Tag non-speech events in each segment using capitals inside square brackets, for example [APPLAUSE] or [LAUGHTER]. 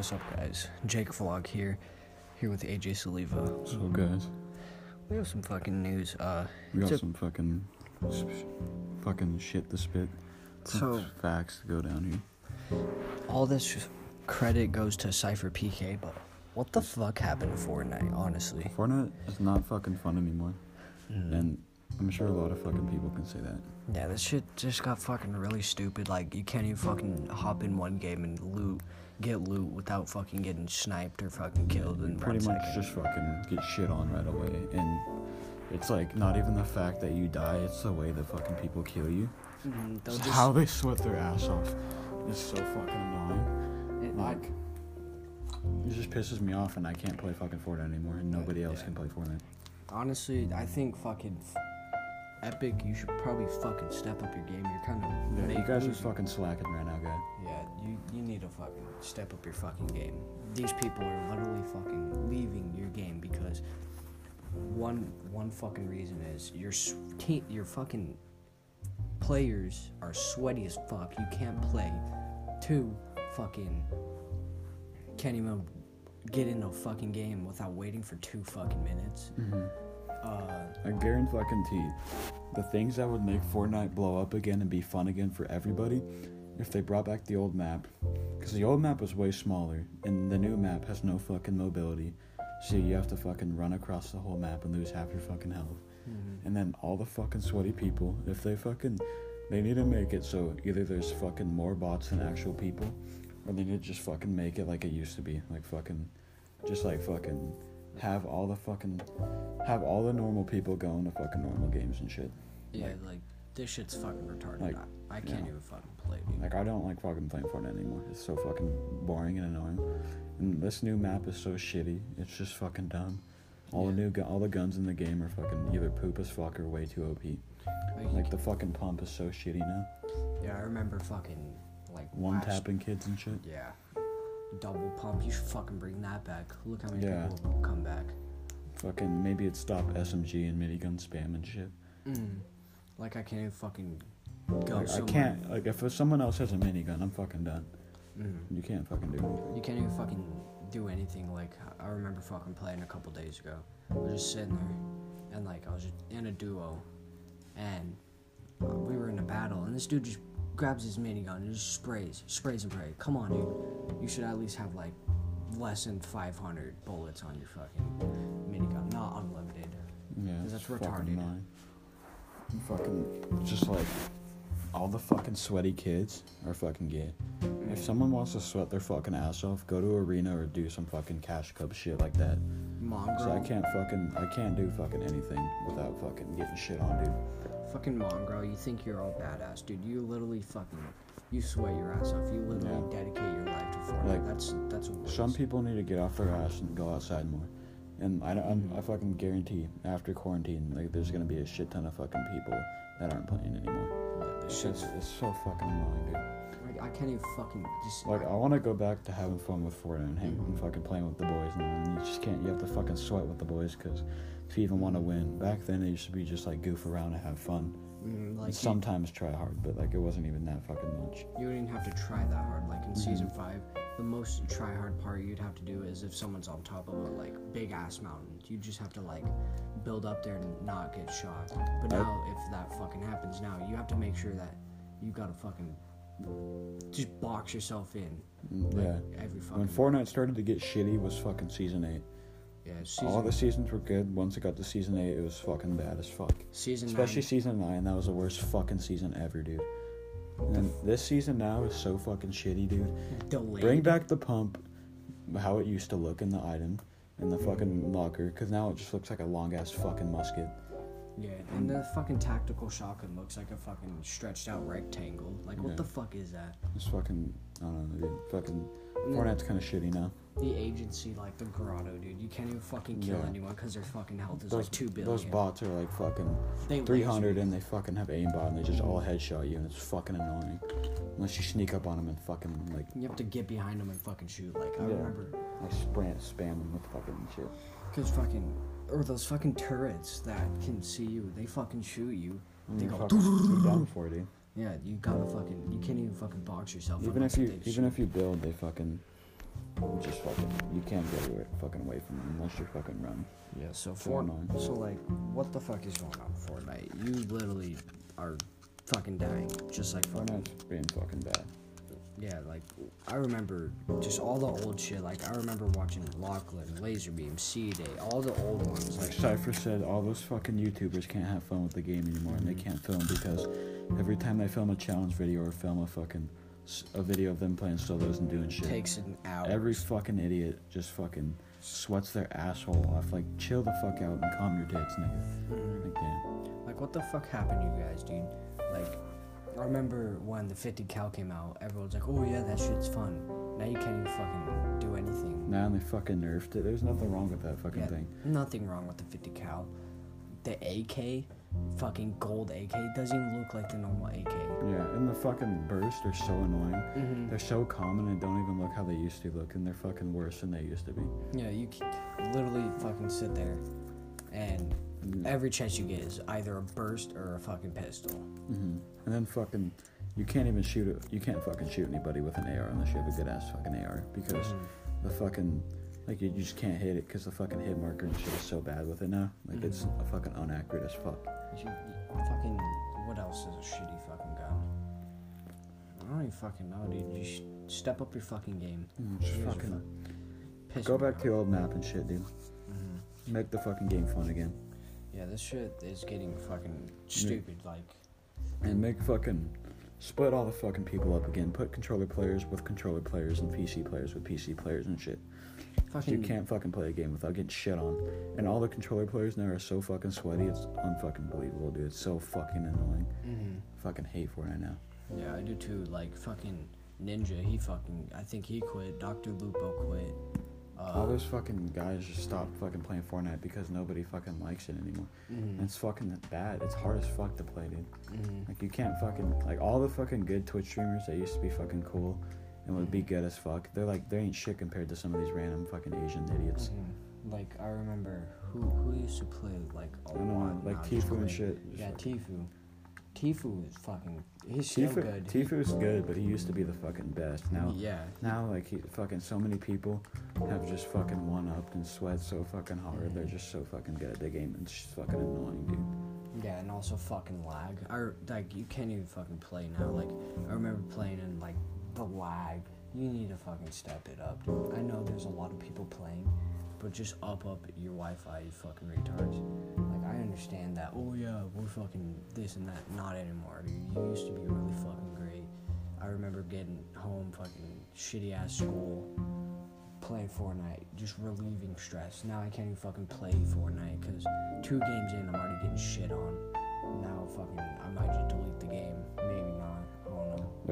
What's up, guys? Jake Vlog here, here with AJ Saliva. So guys, We have some fucking news. Uh, we got So- some fucking, s- fucking shit to spit. So- facts to go down here. all this credit goes to SypherPK, but what the fuck happened to Fortnite? Honestly, Fortnite is not fucking fun anymore, Mhm. and I'm sure a lot of fucking people can say that. yeah, this shit just got fucking really stupid. Like, you can't even fucking hop in one game and loot, get loot without fucking getting sniped or fucking killed You in pretty one much second. just fucking get shit on right away, and it's like not even the fact that you die; it's the way that fucking people kill you. Mm-hmm, it's just- how they sweat their ass off is so fucking annoying. it- Like, it just pisses me off, and I can't play fucking Fortnite anymore, and nobody else Yeah. can play Fortnite. Honestly, I think fucking f- Epic, you should probably fucking step up your game. You're kind of Yeah, you guys are fucking slacking right now, guys. Yeah, you you need to fucking step up your fucking game. These people are literally fucking leaving your game because one one fucking reason is your s- te- your fucking players are sweaty as fuck. You can't play. Two, fucking can't even get in a fucking game without waiting for two fucking minutes. Mm-hmm. Uh, I guarantee fucking tea. The things that would make Fortnite blow up again and be fun again for everybody, if they brought back the old map, because the old map was way smaller, and the new map has no fucking mobility, so you have to fucking run across the whole map and lose half your fucking health. And then all the fucking sweaty people, if they fucking, they need to make it so either there's fucking more bots than actual people, or they need to just fucking make it like it used to be, like fucking, just like fucking, have all the fucking, have all the normal people going to fucking normal games and shit. yeah, like- like this shit's fucking retarded. like, I, I can't yeah. even fucking play. Dude. Like I don't like fucking playing Fortnite anymore. It's so fucking boring and annoying. And this new map is so shitty. It's just fucking dumb. All the new gu- all the guns in the game are fucking either poop as fuck or way too OP. Like, Like the fucking pump is so shitty now. Yeah, I remember fucking like One last- tapping kids and shit. Yeah, double pump. You should fucking bring that back. Look how many Yeah. people will come back. Fucking maybe it stop SMG and minigun spam and shit. Mm. Like I can't even fucking go. Like, I can't like if someone else has a minigun, I'm fucking done. Mm. You can't fucking do anything. You can't even fucking do anything. Like I remember fucking playing a couple days ago. I was just sitting there, and like I was just in a duo, and we were in a battle, and this dude just grabs his minigun and just sprays, sprays and prays. Come on, dude. You should at least have like less than 500 bullets on your fucking minigun, not unlimited. Yeah, That's retarded. fucking. Fucking just like all the fucking sweaty kids are fucking gay. If mm. someone wants to sweat their fucking ass off, go to arena or do some fucking cash cup shit like that. Mongrel. So I can't fucking I can't do fucking anything without fucking getting shit on, dude. Fucking mongrel, you think you're all badass, dude. You literally fucking you sweat your ass off. You literally Yeah. dedicate your life to Fortnite. Like, that's that's. Some people need to get off their ass and go outside more. And I, I'm, I fucking guarantee after quarantine, like there's gonna be a shit ton of fucking people that aren't playing anymore. Yeah, this It's, shit's it's so fucking annoying, dude. like I can't even fucking just Like I want to go back to having fun with Fortnite and, hang, Mhm. and fucking playing with the boys, and you just can't. You have to fucking sweat with the boys because you even want to win, back then it used to be just like goof around and have fun. mm, like and sometimes try hard, but like it wasn't even that fucking much. you didn't have to try that hard. Like in season Mhm. five, the most try hard part you'd have to do is if someone's on top of a like big ass mountain, you just have to like build up there and not get shot. But I- now if that fucking happens now, you have to make sure that you gotta fucking just box yourself in. Mm, like, Yeah. Every fucking When Fortnite started to get shitty was fucking season eight. Yeah season All the seasons were good. Once it got to season eight, it was fucking bad as fuck. season Especially nine, season nine, that was the worst fucking season ever, dude. And this season now is so fucking shitty, dude. delayed. Bring back the pump, how it used to look in the item, in the fucking locker, because now it just looks like a long ass fucking musket. Yeah, and the fucking tactical shotgun looks like a fucking stretched out rectangle. Like, what Yeah. the fuck is that? It's fucking, I don't know, dude. Fucking, Fortnite's kind of shitty now. The agency, like the grotto, dude. You can't even fucking kill Yeah. anyone because their fucking health is Those, like two billion. those bots are like fucking They 300 laser and they fucking have aimbot and they just all headshot you and it's fucking annoying. Unless you sneak up on them and fucking like, You have to get behind them and fucking shoot. Like I Yeah. remember, like spam, spam them with fucking shit. cause fucking or those fucking turrets that can see you. They fucking shoot you. And They you're go. fucking you're done [LAUGHS] for, dude. Yeah, you gotta fucking. You can't even fucking box yourself. Even unless if you they even if you build, they fucking just fucking you can't get away, fucking away from them unless you're fucking run. Yeah, so So for so like, what the fuck is going on Fortnite? You literally are fucking dying, just like fucking Fortnite's being fucking bad. yeah. Like I remember just all the old shit. Like I remember watching Lachlan, LazarBeam, C Day, all the old ones. Like Sypher said, all those fucking YouTubers can't have fun with the game anymore, and they Mhm. can't film because every time they film a challenge video or film a fucking a video of them playing solos and doing shit, takes an hour. every fucking idiot just fucking sweats their asshole off. Like, chill the fuck out and calm your tits, nigga. Mhm. Like, damn. Like what the fuck happened, to you guys, dude? Like I remember when the 50 cal came out, everyone's like, "Oh yeah, that shit's fun." Now you can't even fucking do anything. Now they fucking nerfed it. There's nothing wrong with that fucking Yeah, thing. Nothing wrong with the 50 cal. The AK, fucking gold AK, doesn't even look like the normal AK. Yeah, and the fucking bursts are so annoying. Mm-hmm. They're so common and don't even look how they used to look, and they're fucking worse than they used to be. Yeah, you literally fucking sit there, and every chance you get is either a burst or a fucking pistol. hmm And then fucking, you can't even shoot it. You can't fucking shoot anybody with an AR unless you have a good ass fucking AR because Mhm. the fucking, like you, you just can't hit it because the fucking hit marker and shit is so bad with it now. Like it's Mhm. a fucking inaccurate as fuck. You, you fucking. What else is a shitty fucking gun? I don't even fucking know, dude. You step up your fucking game. Just guys are fucking fu- piss go back off. to your old map and shit, dude. Mhm. Make the fucking game fun again. Yeah, this shit is getting fucking stupid. Like, and make fucking split all the fucking people up again. Put controller players with controller players and PC players with PC players and shit. fucking. You can't fucking play a game without getting shit on. And all the controller players now are so fucking sweaty. It's unfucking believable, dude. It's so fucking annoying. hmm Fucking hate Fortnite now. Yeah, I do too. Like fucking Ninja, he fucking. I think he quit. Doctor Lupo quit. Uh, all those fucking guys just stopped fucking playing Fortnite because nobody fucking likes it anymore. mhm, it's fucking bad. It's hard as fuck to play, dude. mhm. Like you can't fucking like all the fucking good Twitch streamers that used to be fucking cool and would be good as fuck. They're like they ain't shit compared to some of these random fucking Asian idiots. Mhm. Like I remember who who used to play like a lot. like Tfue and shit. Yeah, Tfue. Tfue is fucking. He's still Tfue, good. Tfue's good, but he used to be the fucking best. Now, Yeah. now like he fucking so many people have just fucking one upped and sweat so fucking hard. They're just so fucking good at the game. It's just fucking annoying, dude. Yeah, and also fucking lag. I like you can't even fucking play now. Like I remember playing in like the lag. You need to fucking step it up, dude. I know there's a lot of people playing, but just up up your Wi-Fi, you fucking retards. Like I understand that. Oh yeah, we're fucking this and that. Not anymore. You used to be really fucking great. I remember getting home fucking shitty ass school, playing Fortnite, just relieving stress. Now I can't even fucking play Fortnite because two games in, I'm already getting shit on. Now fucking, I might just delete the game. Maybe not.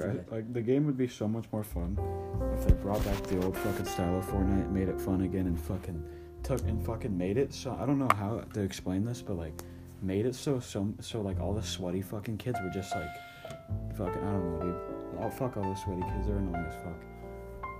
I don't know. Like, I, like the game would be so much more fun if they brought back the old fucking style of Fortnite, made it fun again, and fucking took and fucking made it so. I don't know how to explain this, but like made it so so so like all the sweaty fucking kids were just like fucking. I don't know, dude. Oh fuck all those sweaty kids. They're annoying as fuck.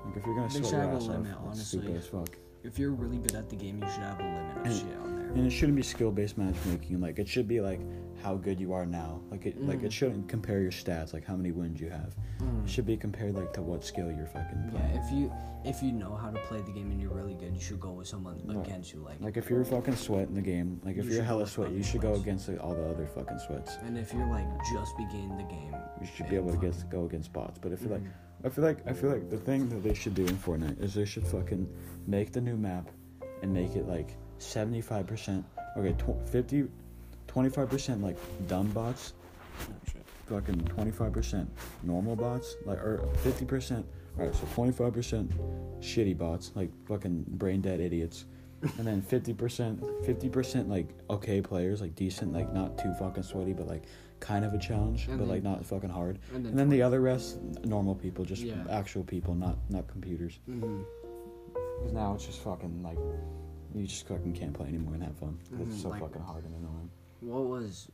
Like if you're gonna They sweat your ass limit, off, it's stupid honestly. as fuck. if you're really good at the game, you should have a limit of shit on there. And it shouldn't be skill based matchmaking. Like it should be like how good you are now. Like it like Mm. it shouldn't compare your stats, like how many wins you have. Mm. It should be compared like to what skill you're fucking Yeah, if you if you know how to play the game and you're really good, you should go with someone Right. against you. Like, Like if you're fucking sweating the game, like if You are hella sweat, you should go against like, all the other fucking sweats. and if you're like just beginning the game, You should be able to get go against bots. But if you're like, Mhm. I feel like I feel like the thing that they should do in Fortnite is they should fucking make the new map and make it like 75%, okay, tw- 50, 25% like dumb bots, fucking 25% normal bots, like or 50%. All right, so 25% shitty bots, like fucking brain dead idiots. and then 50% 50% like okay players like decent like not too fucking sweaty but like kind of a challenge And but then- like not fucking hard and then, and then the other rest normal people just Yeah. actual people not not computers mm-hmm. because now it's just fucking like you just fucking can't play anymore and have fun. It's so like- fucking hard and annoying What was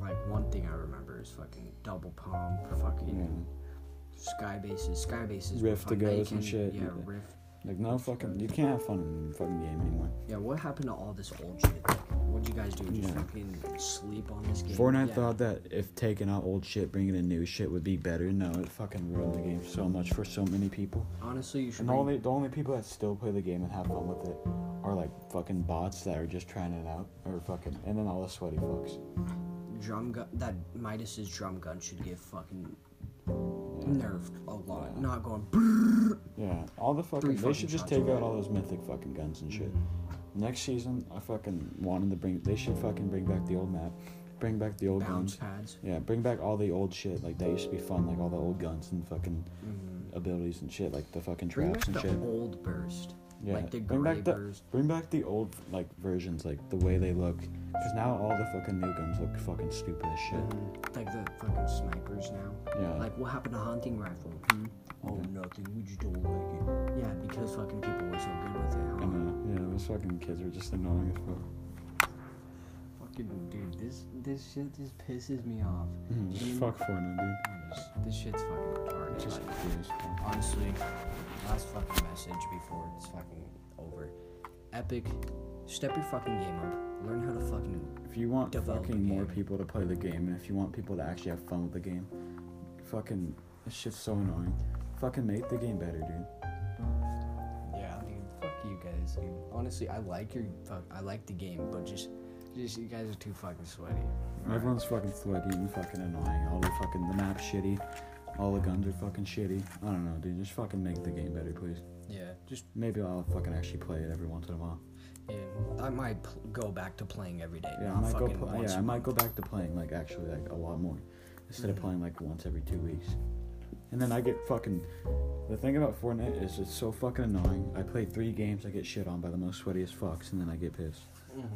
like one thing I remember is fucking double pump, fucking yeah. sky bases, sky bases, Rift were to fun. Goes and shit. Yeah, rift. Like no fucking, you can't have fun in fucking game anymore. Yeah, what happened to all this old shit? Like, what'd you guys do? Just Yeah. fucking sleep on this game? Fortnite yeah. thought that if taking out old shit, bringing in new shit would be better. No, it fucking ruined the game so much for so many people. Honestly, you should. And the only the only people that still play the game and have fun with it are like fucking bots that are just trying it out, or fucking, and then all the sweaty fucks. drum gun that Midas's drum gun should get fucking nerfed a lot. Yeah. Not going. Yeah, all the fucking. Three they fucking should just take out all those mythic fucking guns and shit. Mm-hmm. Next season, I fucking wanted to bring. They should fucking bring back the old map, bring back the old Bounce guns. pads. Yeah, bring back all the old shit like that used to be fun, like all the old guns and fucking Mhm. abilities and shit, like the fucking traps Bring traps back and the shit. old burst. Yeah, like the bring gray back the burst. bring back the old like versions, like the way they look. Cause now all the fucking new guns look fucking stupid as shit. Mhm. Like the fucking snipers now. Yeah. Like what happened to hunting rifle? Hmm? Oh, Okay. nothing. We just don't like it. Yeah, because fucking people were so good with it. Huh? and uh, yeah, those fucking kids are just annoying as fuck. Fucking dude, this this shit just pisses me off. Just Mm. fuck Fortnite, dude. I This shit's fucking retarded. Just like, cool as fuck. honestly, last fucking message before it's fucking over. Epic, step your fucking game up. Learn how to fucking. If you want fucking more people to play the game, and if you want people to actually have fun with the game, fucking this shit's so annoying. Fucking make the game better, dude. Yeah, dude. Fuck you guys, dude. Honestly, I like your fuck. I like the game, but just, just you guys are too fucking sweaty. Everyone's fucking sweaty and fucking annoying. All the fucking the map's shitty. All the guns are fucking shitty. I don't know, dude. Just fucking make the game better, please. Yeah, just Maybe I'll fucking actually play it every once in a while. yeah. I might pl- go back to playing every day. Yeah, I might go. Pl- yeah, I might go back to playing like actually like a lot more instead of Mhm. playing like once every two weeks. And then I get fucking. The thing about Fortnite is it's so fucking annoying. I play three games, I get shit on by the most sweatiest fucks, and then I get pissed. Mhm.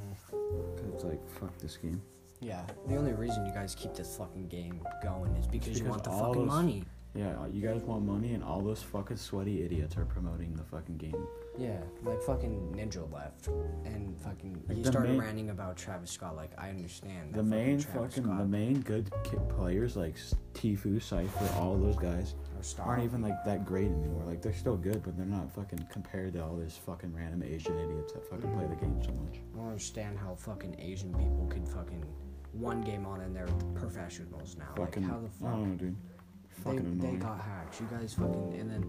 Cause it's like fuck this game. Yeah, the only reason you guys keep this fucking game going is because, you want the fucking those- money. Yeah, you guys want money, and all those fucking sweaty idiots are promoting the fucking game. Yeah, like fucking Ninja left, and fucking Like he started main- ranting about Travis Scott. Like I understand. The main Travis fucking, Scott the main good ki- players like Tfue, Sypher, all those guys aren't even like that great anymore. Like they're still good, but they're not fucking compared to all these fucking random Asian idiots that fucking play the game so much. I don't understand how fucking Asian people can fucking one game on and they're professionals now. Fucking, like how the I fuck don't know, dude. they, Fucking they annoying. got hacked. You guys fucking and then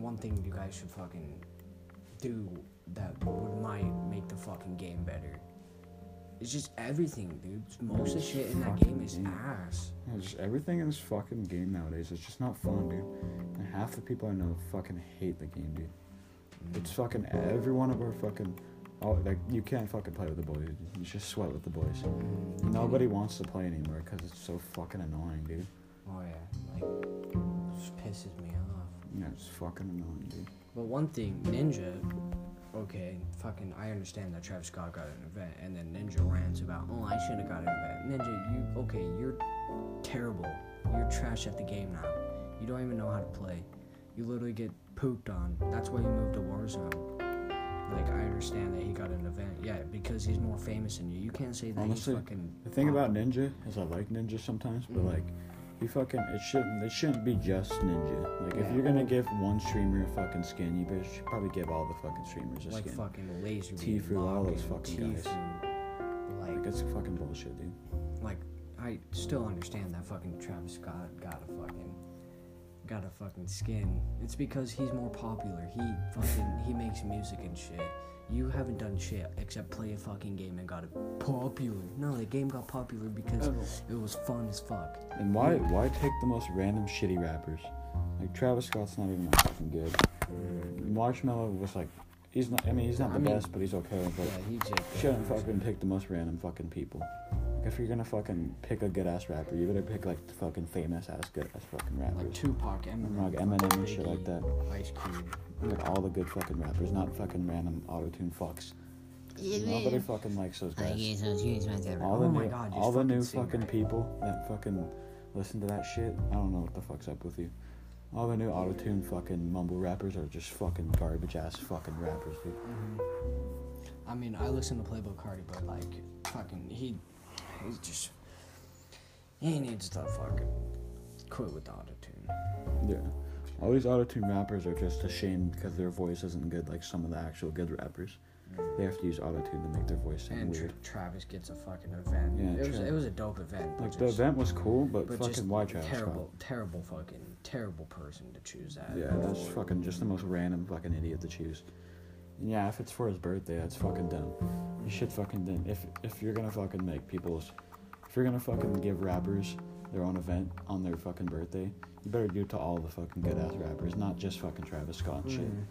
one thing you guys should fucking do that would might make the fucking game better. It's just everything, dude. Most of the shit in that game is game. ass. Yeah, just everything in this fucking game nowadays is just not fun, dude. And half the people I know fucking hate the game, dude. It's fucking every one of our fucking. Oh, like you can't fucking play with the boys. You just sweat with the boys. Nobody wants to play anymore because it's so fucking annoying, dude. Oh yeah, like it just pisses me off. Yeah, it's fucking annoying, dude. But one thing, Ninja, okay, fucking, I understand that Travis Scott got an event, and then Ninja rants about, oh, I should have got an event. Ninja, you, okay, you're terrible. You're trash at the game now. You don't even know how to play. You literally get pooped on. That's why you moved to Warzone. Like, I understand that he got an event. Yeah, because he's more famous than you. You can't say that Honestly, he's fucking. The thing about Ninja is I like Ninja sometimes, but Mhm. like, he fucking it shouldn't it shouldn't be just Ninja. Like, Yeah. if you're gonna give one streamer a fucking skin, you should probably give all the fucking streamers a Like skin. Like fucking laser. Tfue, all those fucking guys. Like, Like, it's fucking bullshit, dude. like I still understand that fucking Travis Scott got a fucking got a fucking skin. It's because he's more popular. He fucking he makes music and shit. You haven't done shit except play a fucking game and got it popular. No, the game got popular because oh. it was fun as fuck. And why why take the most random shitty rappers? Like Travis Scott's not even that fucking good. Mm. Marshmello was like, he's not. I mean, he's not I the mean- best, but he's okay. But Yeah, he just shouldn't fucking pick the most random fucking people. Like if you're gonna fucking pick a good ass rapper, you better pick like the fucking famous ass good ass fucking rapper. like rappers. Tupac, Eminem, Like Eminem and shit like that. Ice Cube. Like all the good fucking rappers, not fucking random auto tune fucks. Nobody fucking likes those guys. All Oh the my new, God, all the new fucking sing fucking right. people that fucking listen to that shit. I don't know what the fuck's up with you. All the new auto tune fucking mumble rappers are just fucking garbage ass fucking rappers, dude. Mm-hmm. I mean, I listen to Playboi Carti, but like, fucking, he, he's just, he needs to fucking quit with the autotune. Yeah. All these autotune rappers are just ashamed because their voice isn't good like some of the actual good rappers. Mm. They have to use autotune to make their voice sound And weird. Tra- Travis gets a fucking event. Yeah, it was it was a dope event. Like the event was cool, but, but fucking why Travis terrible, Scott? terrible fucking terrible person to choose that. Yeah, that's fucking just the most random fucking idiot to choose. And yeah, if it's for his birthday, that's fucking dumb. You should fucking then if if you're gonna fucking make people's if you're gonna fucking give rappers their own event on their fucking birthday, you better do it to all the fucking good ass rappers, not just fucking Travis Scott and shit. Mhm.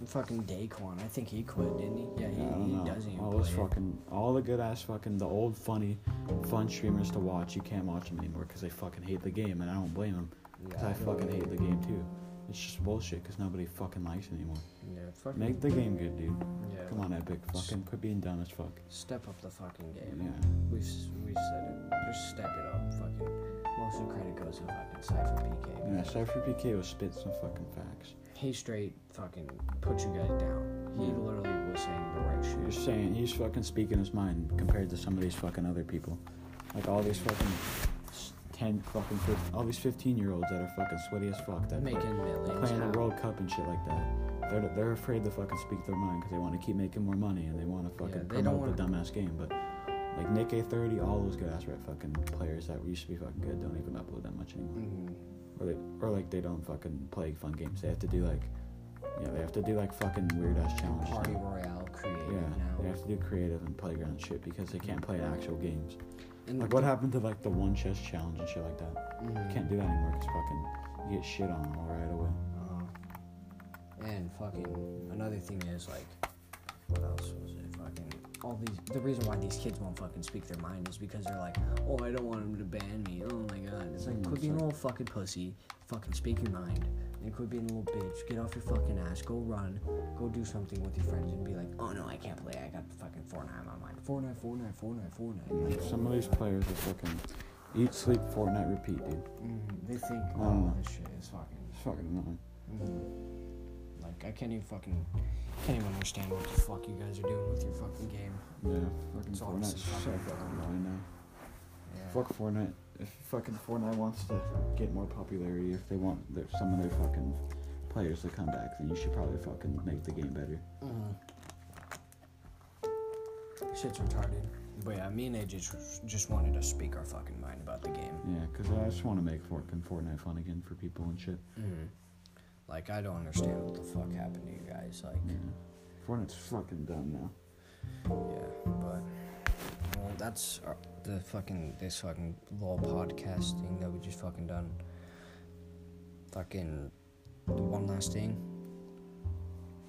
And fucking Daequan, I think he quit, didn't he? Yeah, he, Yeah, I he know. doesn't even all those fucking all the good ass fucking the old funny fun streamers to watch, you can't watch them anymore because they fucking hate the game, and I don't blame them because Yeah, I fucking hate the game too. It's just bullshit because nobody fucking likes it anymore. Yeah, uh, fucking. Make the game good, dude. yeah, Come on, Epic. Fucking quit being dumb as fuck. Step up the fucking game. Yeah. We've we've said it. Just step it up. Fucking. Most of the credit goes to fucking SypherPK. Yeah, SypherPK was spit some fucking facts. He straight fucking put you guys down. He Yeah. literally was saying the right shit. saying he's fucking speaking his mind compared to some of these fucking other people. Like all these fucking 10 fucking, fif- all these 15 year olds that are fucking sweaty as fuck that play, Making millions. playing the World Cup and shit like that. They're, they're afraid to fucking speak their mind because they want to keep making more money and they want to fucking don't promote the dumbass game. But like NickEh30, all those good ass red fucking players that used to be fucking good don't even upload that much anymore. Mhm. or they or like they don't fucking play fun games. They have to do like yeah, they have to do like fucking weird ass challenges. Party now. Royale creative Yeah, now. they have to do creative and playground shit because they can't play actual games. And Like what happened to like the one chest challenge and shit like that? Mhm. You can't do that anymore because fucking you get shit on all right away. And fucking another thing is like, what else was it? Fucking all these. The reason why these kids won't fucking speak their mind is because they're like, oh, I don't want them to ban me. Oh my god. It's like, Mm, quit being a little fucking pussy. Fucking speak your mind. And quit being a little bitch. Get off your fucking ass. Go run. Go do something with your friends and be like, oh no, I can't play. I got fucking Fortnite on my mind. Fortnite, Fortnite, Fortnite, Fortnite. Like, Some of these players are fucking eat, sleep, Fortnite, repeat, dude. mhm, they think, I oh, don't this shit is fucking It's fucking annoying. Mhm. Like I can't even fucking can't even understand what the fuck you guys are doing with your fucking game. Yeah, fucking It's all Fortnite's just so fucking fucking dumb. now. Yeah. Fuck Fortnite. If fucking Fortnite wants to get more popularity, if they want their, some of their fucking players to come back, then you should probably fucking make the game better. Mhm. Shit's retarded. But yeah, me and AJ just, just wanted to speak our fucking mind about the game. Yeah, because I just want to make fucking Fortnite fun again for people and shit. Mm-hmm. Like I don't understand what the fuck happened to you guys. Like. Fortnite's fucking dumb now. yeah, but well, that's our, the fucking this fucking little podcast thing that we just fucking done. Fucking the one last thing.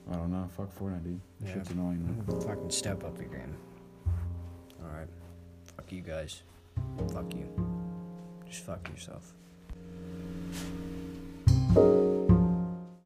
I don't know. Fuck Fortnite, dude. That Yeah. shit's annoying. Man. Mm, Fucking step up your game. Alright. Fuck you guys. Fuck you. Just fuck yourself.